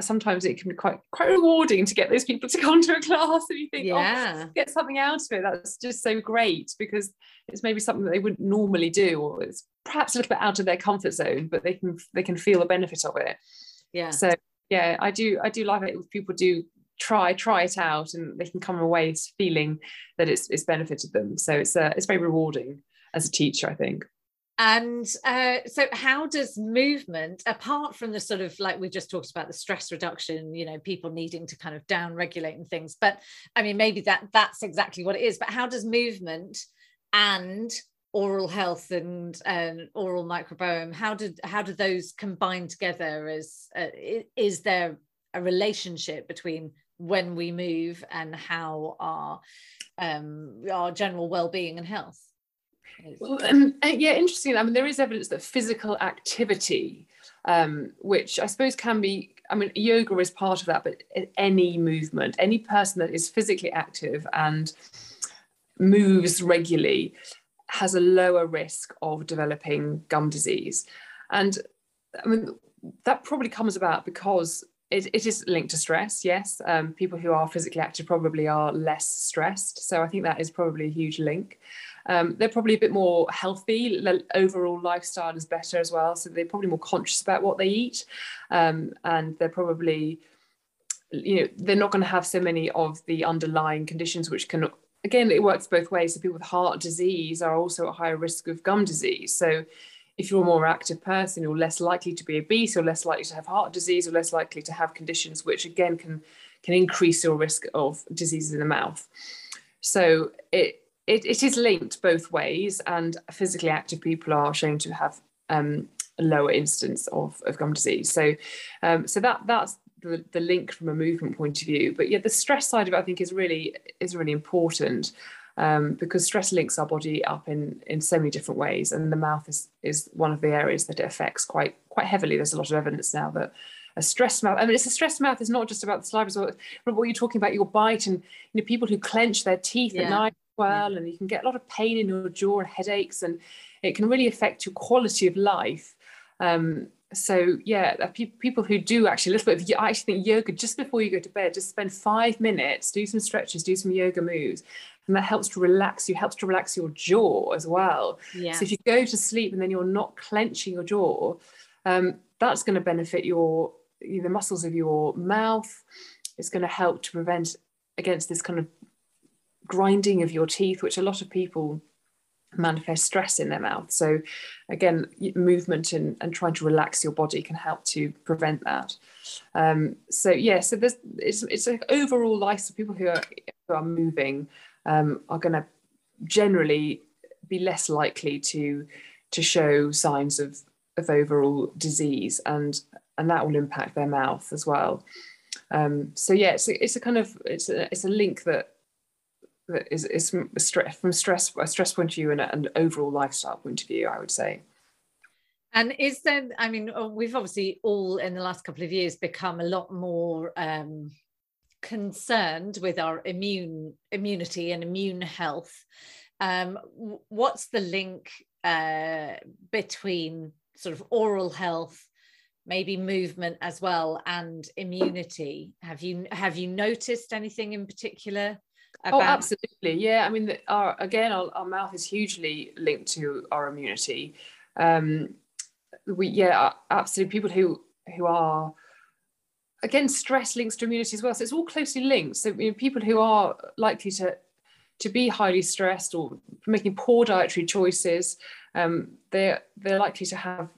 sometimes it can be quite quite rewarding to get those people to come to a class and you think, oh, yeah. oh, get something out of it. That's just so great because it's maybe something that they wouldn't normally do, or it's perhaps a little bit out of their comfort zone, but they can they can feel the benefit of it. Yeah. So yeah i do i do love it if people do try try it out and they can come away feeling that it's it's benefited them. So it's uh, it's very rewarding as a teacher i think. And uh, so how does movement apart from the sort of like we just talked about the stress reduction you know people needing to kind of down regulate and things but i mean maybe that that's exactly what it is but how does movement and oral health and um, oral microbiome how did how do those combine together as uh, is there a relationship between when we move and how our um, our general well-being and health well, um, uh, yeah interesting. I mean there is evidence that physical activity um, which i suppose can be i mean yoga is part of that but any movement any person that is physically active and moves regularly has a lower risk of developing gum disease. And I mean, that probably comes about because it, it is linked to stress, yes. Um, people who are physically active probably are less stressed. So I think that is probably a huge link. Um, they're probably a bit more healthy. Overall lifestyle is better as well. So they're probably more conscious about what they eat. Um, and they're probably, you know, they're not going to have so many of the underlying conditions which can again, it works both ways. So people with heart disease are also at higher risk of gum disease. So if you're a more active person, you're less likely to be obese, you're less likely to have heart disease, or less likely to have conditions which again can can increase your risk of diseases in the mouth. So it it, it is linked both ways, and physically active people are shown to have um, a lower incidence of, of gum disease. So um, so that that's the, the link from a movement point of view. But yeah, the stress side of it, I think, is really is really important um, because stress links our body up in in so many different ways, and the mouth is is one of the areas that it affects quite quite heavily. There's a lot of evidence now that a stressed mouth. I mean, it's a stressed mouth is not just about the saliva. So what you're talking about, your bite, and you know, people who clench their teeth yeah. at night well, yeah. and you can get a lot of pain in your jaw and headaches, and it can really affect your quality of life. Um, so yeah people who do actually a little bit of i actually think yoga just before you go to bed just spend five minutes do some stretches do some yoga moves and that helps to relax you helps to relax your jaw as well yeah. so if you go to sleep and then you're not clenching your jaw um, that's going to benefit your the muscles of your mouth it's going to help to prevent against this kind of grinding of your teeth which a lot of people manifest stress in their mouth. So again, movement and, and trying to relax your body can help to prevent that. Um, so yeah, so there's it's it's like overall life. So people who are who are moving um, are going to generally be less likely to to show signs of of overall disease and and that will impact their mouth as well. Um, so yeah, it's a, it's a kind of it's a it's a link that is, is from stress a stress point of view and an overall lifestyle point of view, I would say. And is there, I mean, uh, we've obviously all in the last couple of years become a lot more um, concerned with our immune immunity and immune health. Um, what's the link uh, between sort of oral health, maybe movement as well, and immunity? Have you have you noticed anything in particular? Oh, about- oh, absolutely. Yeah. I mean, our again, our, our mouth is hugely linked to our immunity. Um, we, yeah, absolutely. People who who are again, stress links to immunity as well. So it's all closely linked. So you know, people who are likely to to be highly stressed or making poor dietary choices, um, they're they're likely to have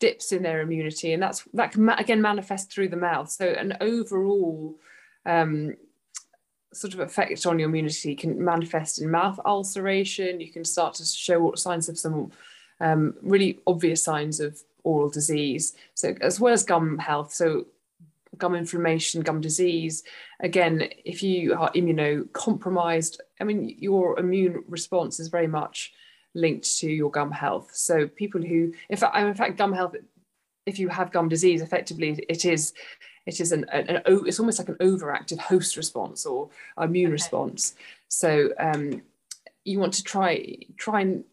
dips in their immunity, and that's that can again manifest through the mouth. So an overall um, sort of effect on your immunity can manifest in mouth ulceration. You can start to show signs of some um, really obvious signs of oral disease. So as well as gum health, so gum inflammation, gum disease. Again, if you are immunocompromised, I mean, your immune response is very much linked to your gum health. So people who, in fact, in fact, gum health, if you have gum disease, effectively, it is it is an, an, an, it's almost like an overactive host response or immune okay. response. So um, you want to try try and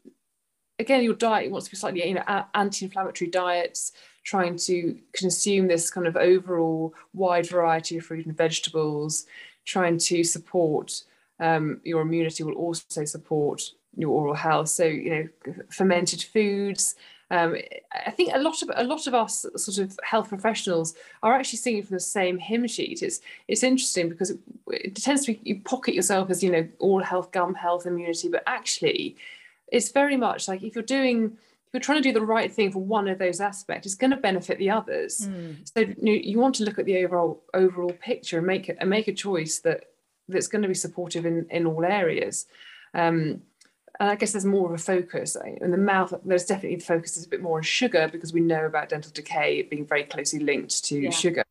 again your diet wants to be slightly you know anti-inflammatory diets, trying to consume this kind of overall wide variety of fruit and vegetables, trying to support um, your immunity will also support your oral health. So you know fermented foods um, I think a lot of a lot of us sort of health professionals are actually singing from the same hymn sheet. It's it's interesting because it, it tends to be you pocket yourself as you know all health, gum health, immunity, but actually, it's very much like if you're doing if you're trying to do the right thing for one of those aspects, it's going to benefit the others. Mm. So you, you want to look at the overall overall picture and make and make a choice that that's going to be supportive in in all areas. Um, and I guess there's more of a focus in the mouth. There's definitely the focus is a bit more on sugar because we know about dental decay being very closely linked to yeah. sugar.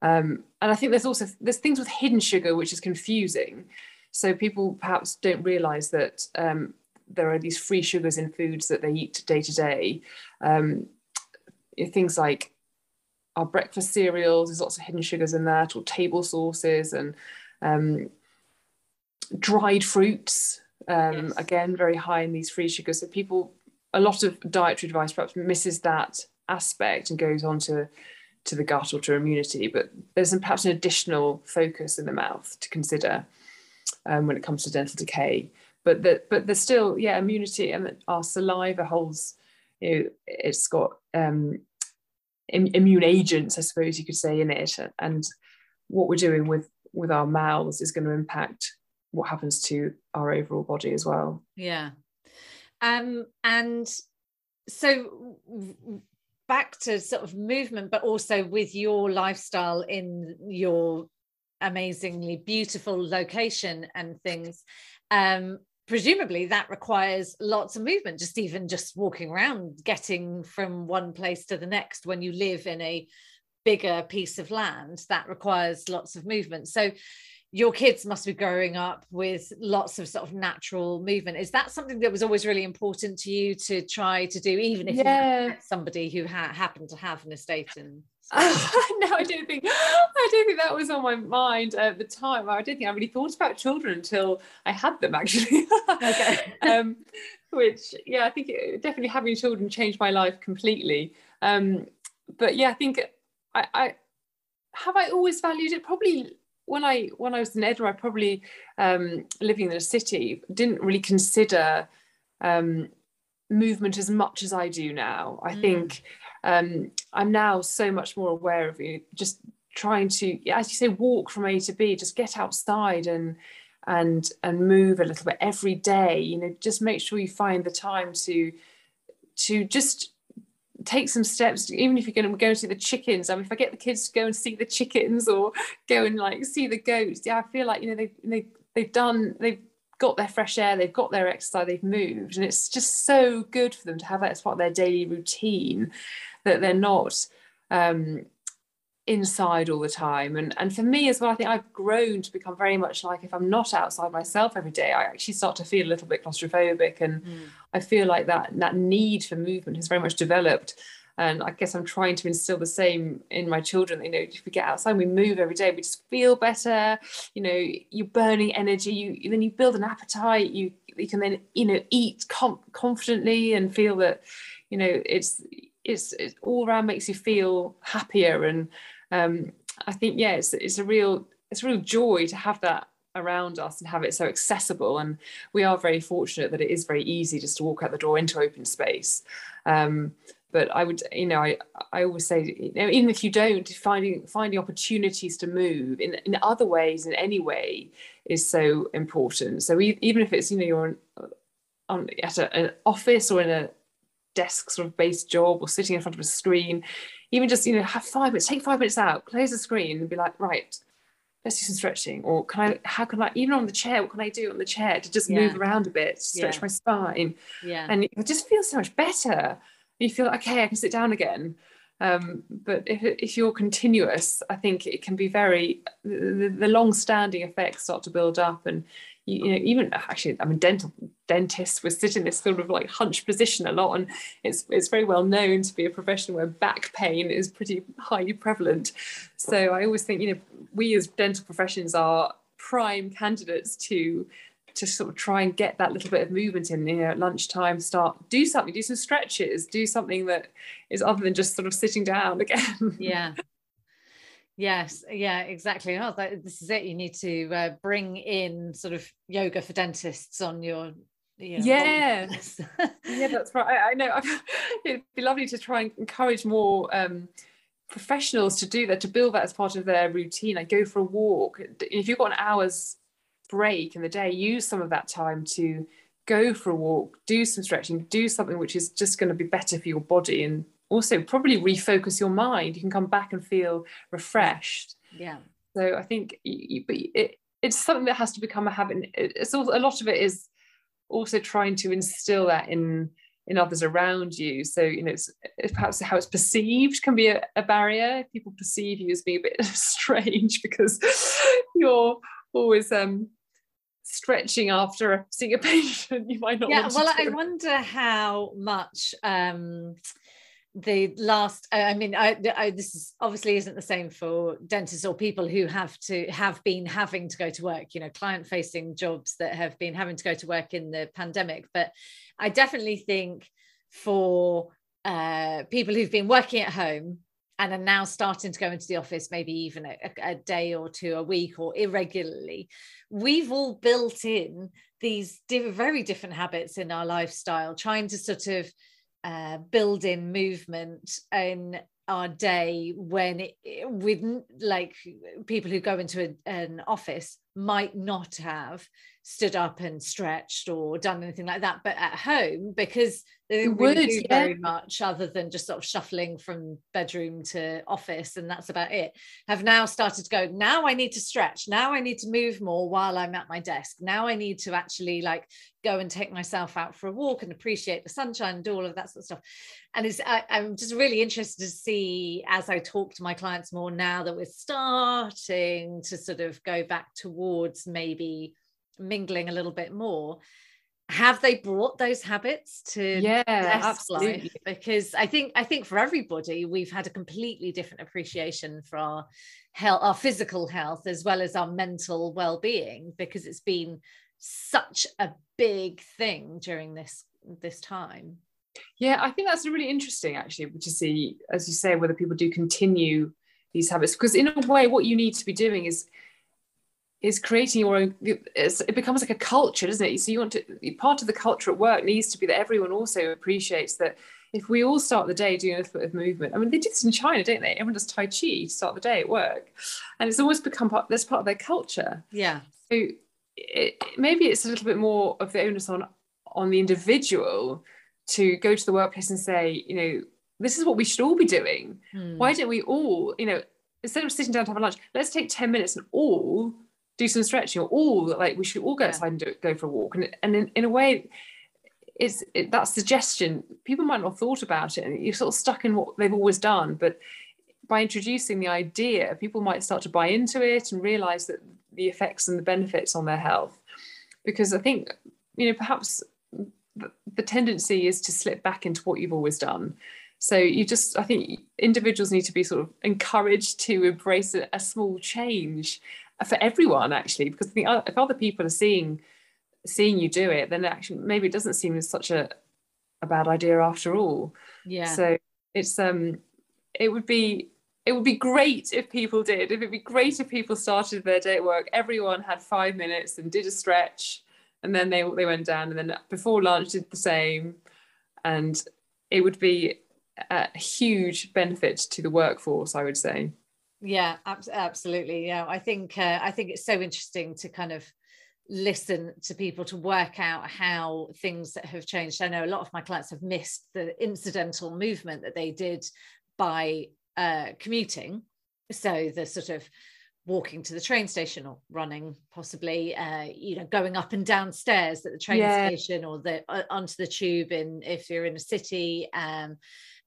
Um, and I think there's also there's things with hidden sugar which is confusing. So people perhaps don't realise that um, there are these free sugars in foods that they eat day to day. Um, things like our breakfast cereals, there's lots of hidden sugars in that, or table sauces and um, dried fruits um, yes. Again, very high in these free sugars. So people, a lot of dietary advice perhaps misses that aspect and goes on to to the gut or to immunity. But there's perhaps an additional focus in the mouth to consider um, when it comes to dental decay. But but there's still yeah immunity and our saliva holds you know it's got um, immune agents I suppose you could say in it and what we're doing with with our mouths is going to impact what happens to our overall body as well. Yeah. Um and so back to sort of movement but also with your lifestyle in your amazingly beautiful location and things um presumably that requires lots of movement just even just walking around getting from one place to the next. When you live in a bigger piece of land that requires lots of movement. So your kids must be growing up with lots of sort of natural movement. Is that something that was always really important to you to try to do, even if yeah. you somebody who ha- happened to have an estate And no, I don't think I don't think that was on my mind at the time. I don't think I really thought about children until I had them actually. okay. um, which yeah, I think it, definitely having children changed my life completely. Um, but yeah, I think I, I have I always valued it probably when I when I was in Edinburgh, I probably um, living in a city didn't really consider um, movement as much as I do now. I mm. think um, I'm now so much more aware of you just trying to, as you say, walk from A to B, just get outside and and and move a little bit every day you know just make sure you find the time to to just take some steps even if you're going to go and see the chickens. I mean if i get the kids to go and see the chickens or go and like see the goats yeah i feel like you know they, they they've done they've got their fresh air they've got their exercise they've moved and it's just so good for them to have that as part of their daily routine that they're not um, inside all the time. And and for me as well i think i've grown to become very much like if i'm not outside myself every day i actually start to feel a little bit claustrophobic. And mm. i feel like that that need for movement has very much developed. And i guess i'm trying to instill the same in my children. You know if we get outside we move every day we just feel better. You know you're burning energy you then you build an appetite you you can then you know eat com- confidently and feel that you know it's it's, it's all around makes you feel happier and um, I think yeah, it's it's a real it's a real joy to have that around us and have it so accessible. And we are very fortunate that it is very easy just to walk out the door into open space. Um, but I would, you know, I, I always say, you know, even if you don't, finding finding opportunities to move in, in other ways, in any way, is so important. So even if it's, you know, you're on, on at a, an office or in a desk sort of based job or sitting in front of a screen, even just you know have five minutes take five minutes out close the screen and be like right let's do some stretching. Or can i how can i even on the chair what can i do on the chair to just yeah. move around a bit stretch yeah. my spine? Yeah. And it just feels so much better. You feel okay i can sit down again. Um, but if, if you're continuous i think it can be very the, the long standing effects start to build up and you, you know even uh, actually i mean dental dentists would sitting in this sort of like hunched position a lot and it's it's very well known to be a profession where back pain is pretty highly prevalent. So i always think you know we as dental professions are prime candidates to to sort of try and get that little bit of movement in you know at lunchtime start do something do some stretches do something that is other than just sort of sitting down again. Yeah Yes, yeah, exactly. Oh, that, this is it. You need to uh, bring in sort of yoga for dentists on your. You know, yeah, yeah, that's right. I, I know. It'd be lovely to try and encourage more um, professionals to do that, to build that as part of their routine. Like go for a walk. If you've got an hour's break in the day, use some of that time to go for a walk, do some stretching, do something which is just going to be better for your body and also probably refocus your mind. You can come back and feel refreshed. Yeah. So I think, but it, it's something that has to become a habit. It's also, a lot of it is also trying to instill that in in others around you. So you know, it's, it's perhaps how it's perceived can be a, a barrier. People perceive you as being a bit strange because you're always um stretching after seeing a patient you might not yeah well i wonder how much um the last i mean I, I, this is obviously isn't the same for dentists or people who have to have been having to go to work you know client facing jobs that have been having to go to work in the pandemic. But i definitely think for uh, people who've been working at home and are now starting to go into the office maybe even a, a day or two a week or irregularly we've all built in these very different habits in our lifestyle trying to sort of uh, building movement in our day when it, with like people who go into a, an office might not have stood up and stretched or done anything like that but at home because they really would, do yeah. very much other than just sort of shuffling from bedroom to office and that's about it have now started to go now i need to stretch. Now i need to move more while i'm at my desk. Now i need to actually like go and take myself out for a walk and appreciate the sunshine and do all of that sort of stuff. And it's I, i'm just really interested to see as i talk to my clients more now that we're starting to sort of go back towards maybe mingling a little bit more. Have they brought those habits to yeah absolutely. Life? because i think i think for everybody we've had a completely different appreciation for our health our physical health as well as our mental well-being because it's been such a big thing during this this time. Yeah i think that's really interesting actually to see as you say whether people do continue these habits. Because in a way what you need to be doing is is creating your own it becomes like a culture doesn't it? So you want to part of the culture at work needs to be that everyone also appreciates that if we all start the day doing a little bit of movement i mean they do this in china don't they? Everyone does tai chi to start the day at work. And it's always become part that's part of their culture. Yeah. So it, maybe it's a little bit more of the onus on on the individual to go to the workplace and say, you know, this is what we should all be doing. Mm. Why don't we all, you know, instead of sitting down to have a lunch, let's take 10 minutes and all do some stretching or all like we should all go outside and do, go for a walk. And, and in, in a way, it's it, that suggestion, people might not have thought about it and you're sort of stuck in what they've always done. But by introducing the idea, people might start to buy into it and realize that the effects and the benefits on their health. Because I think, you know, perhaps the tendency is to slip back into what you've always done. So you just, I think individuals need to be sort of encouraged to embrace a, a small change for everyone, actually, because if other people are seeing seeing you do it, then actually maybe it doesn't seem such a a bad idea after all. Yeah. So it's um, it would be it would be great if people did. It would be great if people started their day at work. Everyone had five minutes and did a stretch and then they they went down and then before lunch did the same and it would be a huge benefit to the workforce i would say yeah ab- absolutely yeah. I think uh, i think it's so interesting to kind of listen to people to work out how things that have changed. I know a lot of my clients have missed the incidental movement that they did by uh, commuting. So the sort of walking to the train station or running possibly uh, you know going up and down stairs at the train yeah. station or the uh, onto the tube in if you're in a city um,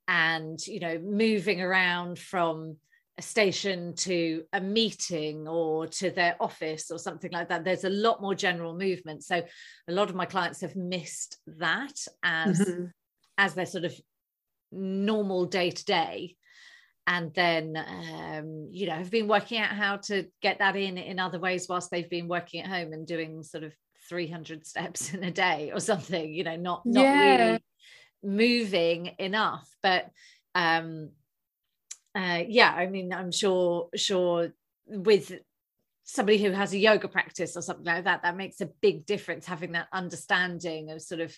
and you know moving around from a station to a meeting or to their office or something like that there's a lot more general movement so a lot of my clients have missed that as mm-hmm. as their sort of normal day to day and then um, you know have been working out how to get that in in other ways whilst they've been working at home and doing sort of 300 steps in a day or something you know not not yeah. really moving enough but um uh yeah i mean i'm sure sure with somebody who has a yoga practice or something like that that makes a big difference having that understanding of sort of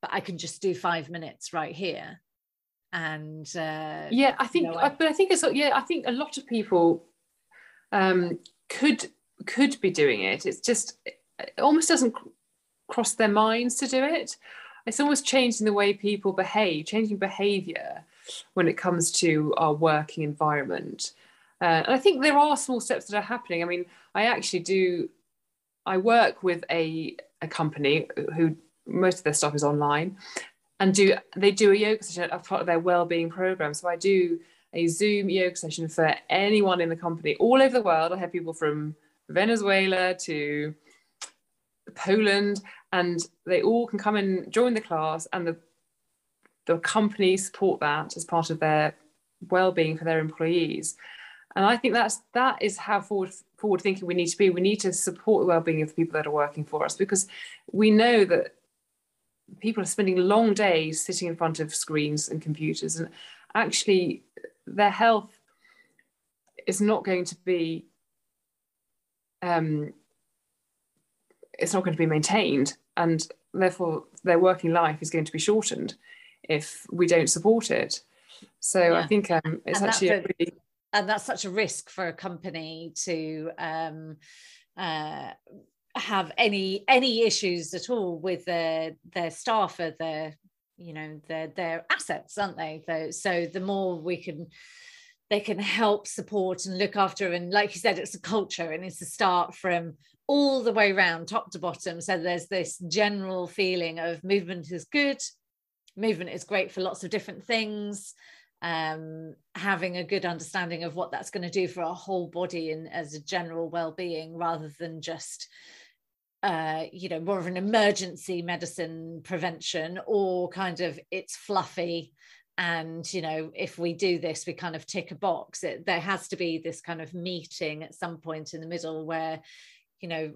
but i can just do five minutes right here. And uh, yeah i think you know, I, but i think it's yeah i think a lot of people um could could be doing it. It's just it almost doesn't cross their minds to do it. It's almost changing the way people behave changing behavior when it comes to our working environment. Uh, and i think there are small steps that are happening. I mean i actually do i work with a, a company who most of their stuff is online and do they do a yoga session as part of their well-being program. So i do a zoom yoga session for anyone in the company all over the world. I have people from venezuela to poland and they all can come and join the class and the the company support that as part of their well-being for their employees. And i think that's that is how forward forward thinking we need to be. We need to support the well-being of the people that are working for us because we know that people are spending long days sitting in front of screens and computers and actually their health is not going to be um, it's not going to be maintained and therefore their working life is going to be shortened if we don't support it. So yeah. i think um, it's and actually a, really and that's such a risk for a company to um, uh, have any any issues at all with their their staff or their you know their their assets aren't they? So, so the more we can they can help support and look after and like you said it's a culture and it's a start from all the way around top to bottom. So there's this general feeling of movement is good movement is great for lots of different things um, having a good understanding of what that's going to do for our whole body and as a general well-being rather than just uh, you know, more of an emergency medicine prevention, or kind of it's fluffy. And, you know, if we do this, we kind of tick a box. It, there has to be this kind of meeting at some point in the middle where, you know,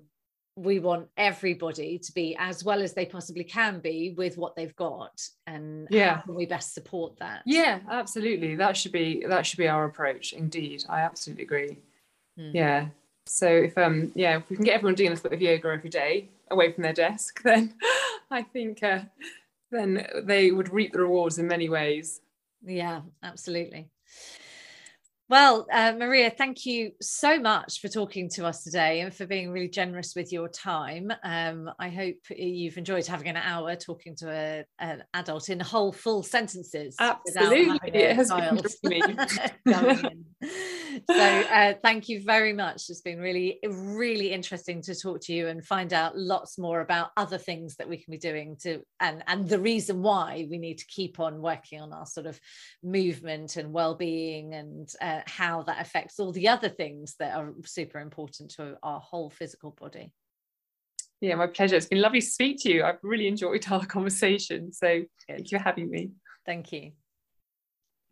we want everybody to be as well as they possibly can be with what they've got and yeah how can we best support that yeah absolutely that should be that should be our approach indeed i absolutely agree mm. yeah so if um yeah, if we can get everyone doing a bit of yoga every day away from their desk, then I think uh, then they would reap the rewards in many ways. Yeah, absolutely. Well, uh, Maria, thank you so much for talking to us today and for being really generous with your time. Um, I hope you've enjoyed having an hour talking to a, an adult in whole full sentences. Absolutely, it has me. So, uh, thank you very much. It's been really, really interesting to talk to you and find out lots more about other things that we can be doing to, and and the reason why we need to keep on working on our sort of movement and well-being and. Uh, how that affects all the other things that are super important to our whole physical body. Yeah, my pleasure. It's been lovely to speak to you. I've really enjoyed our conversation. So Good. thank you for having me. Thank you.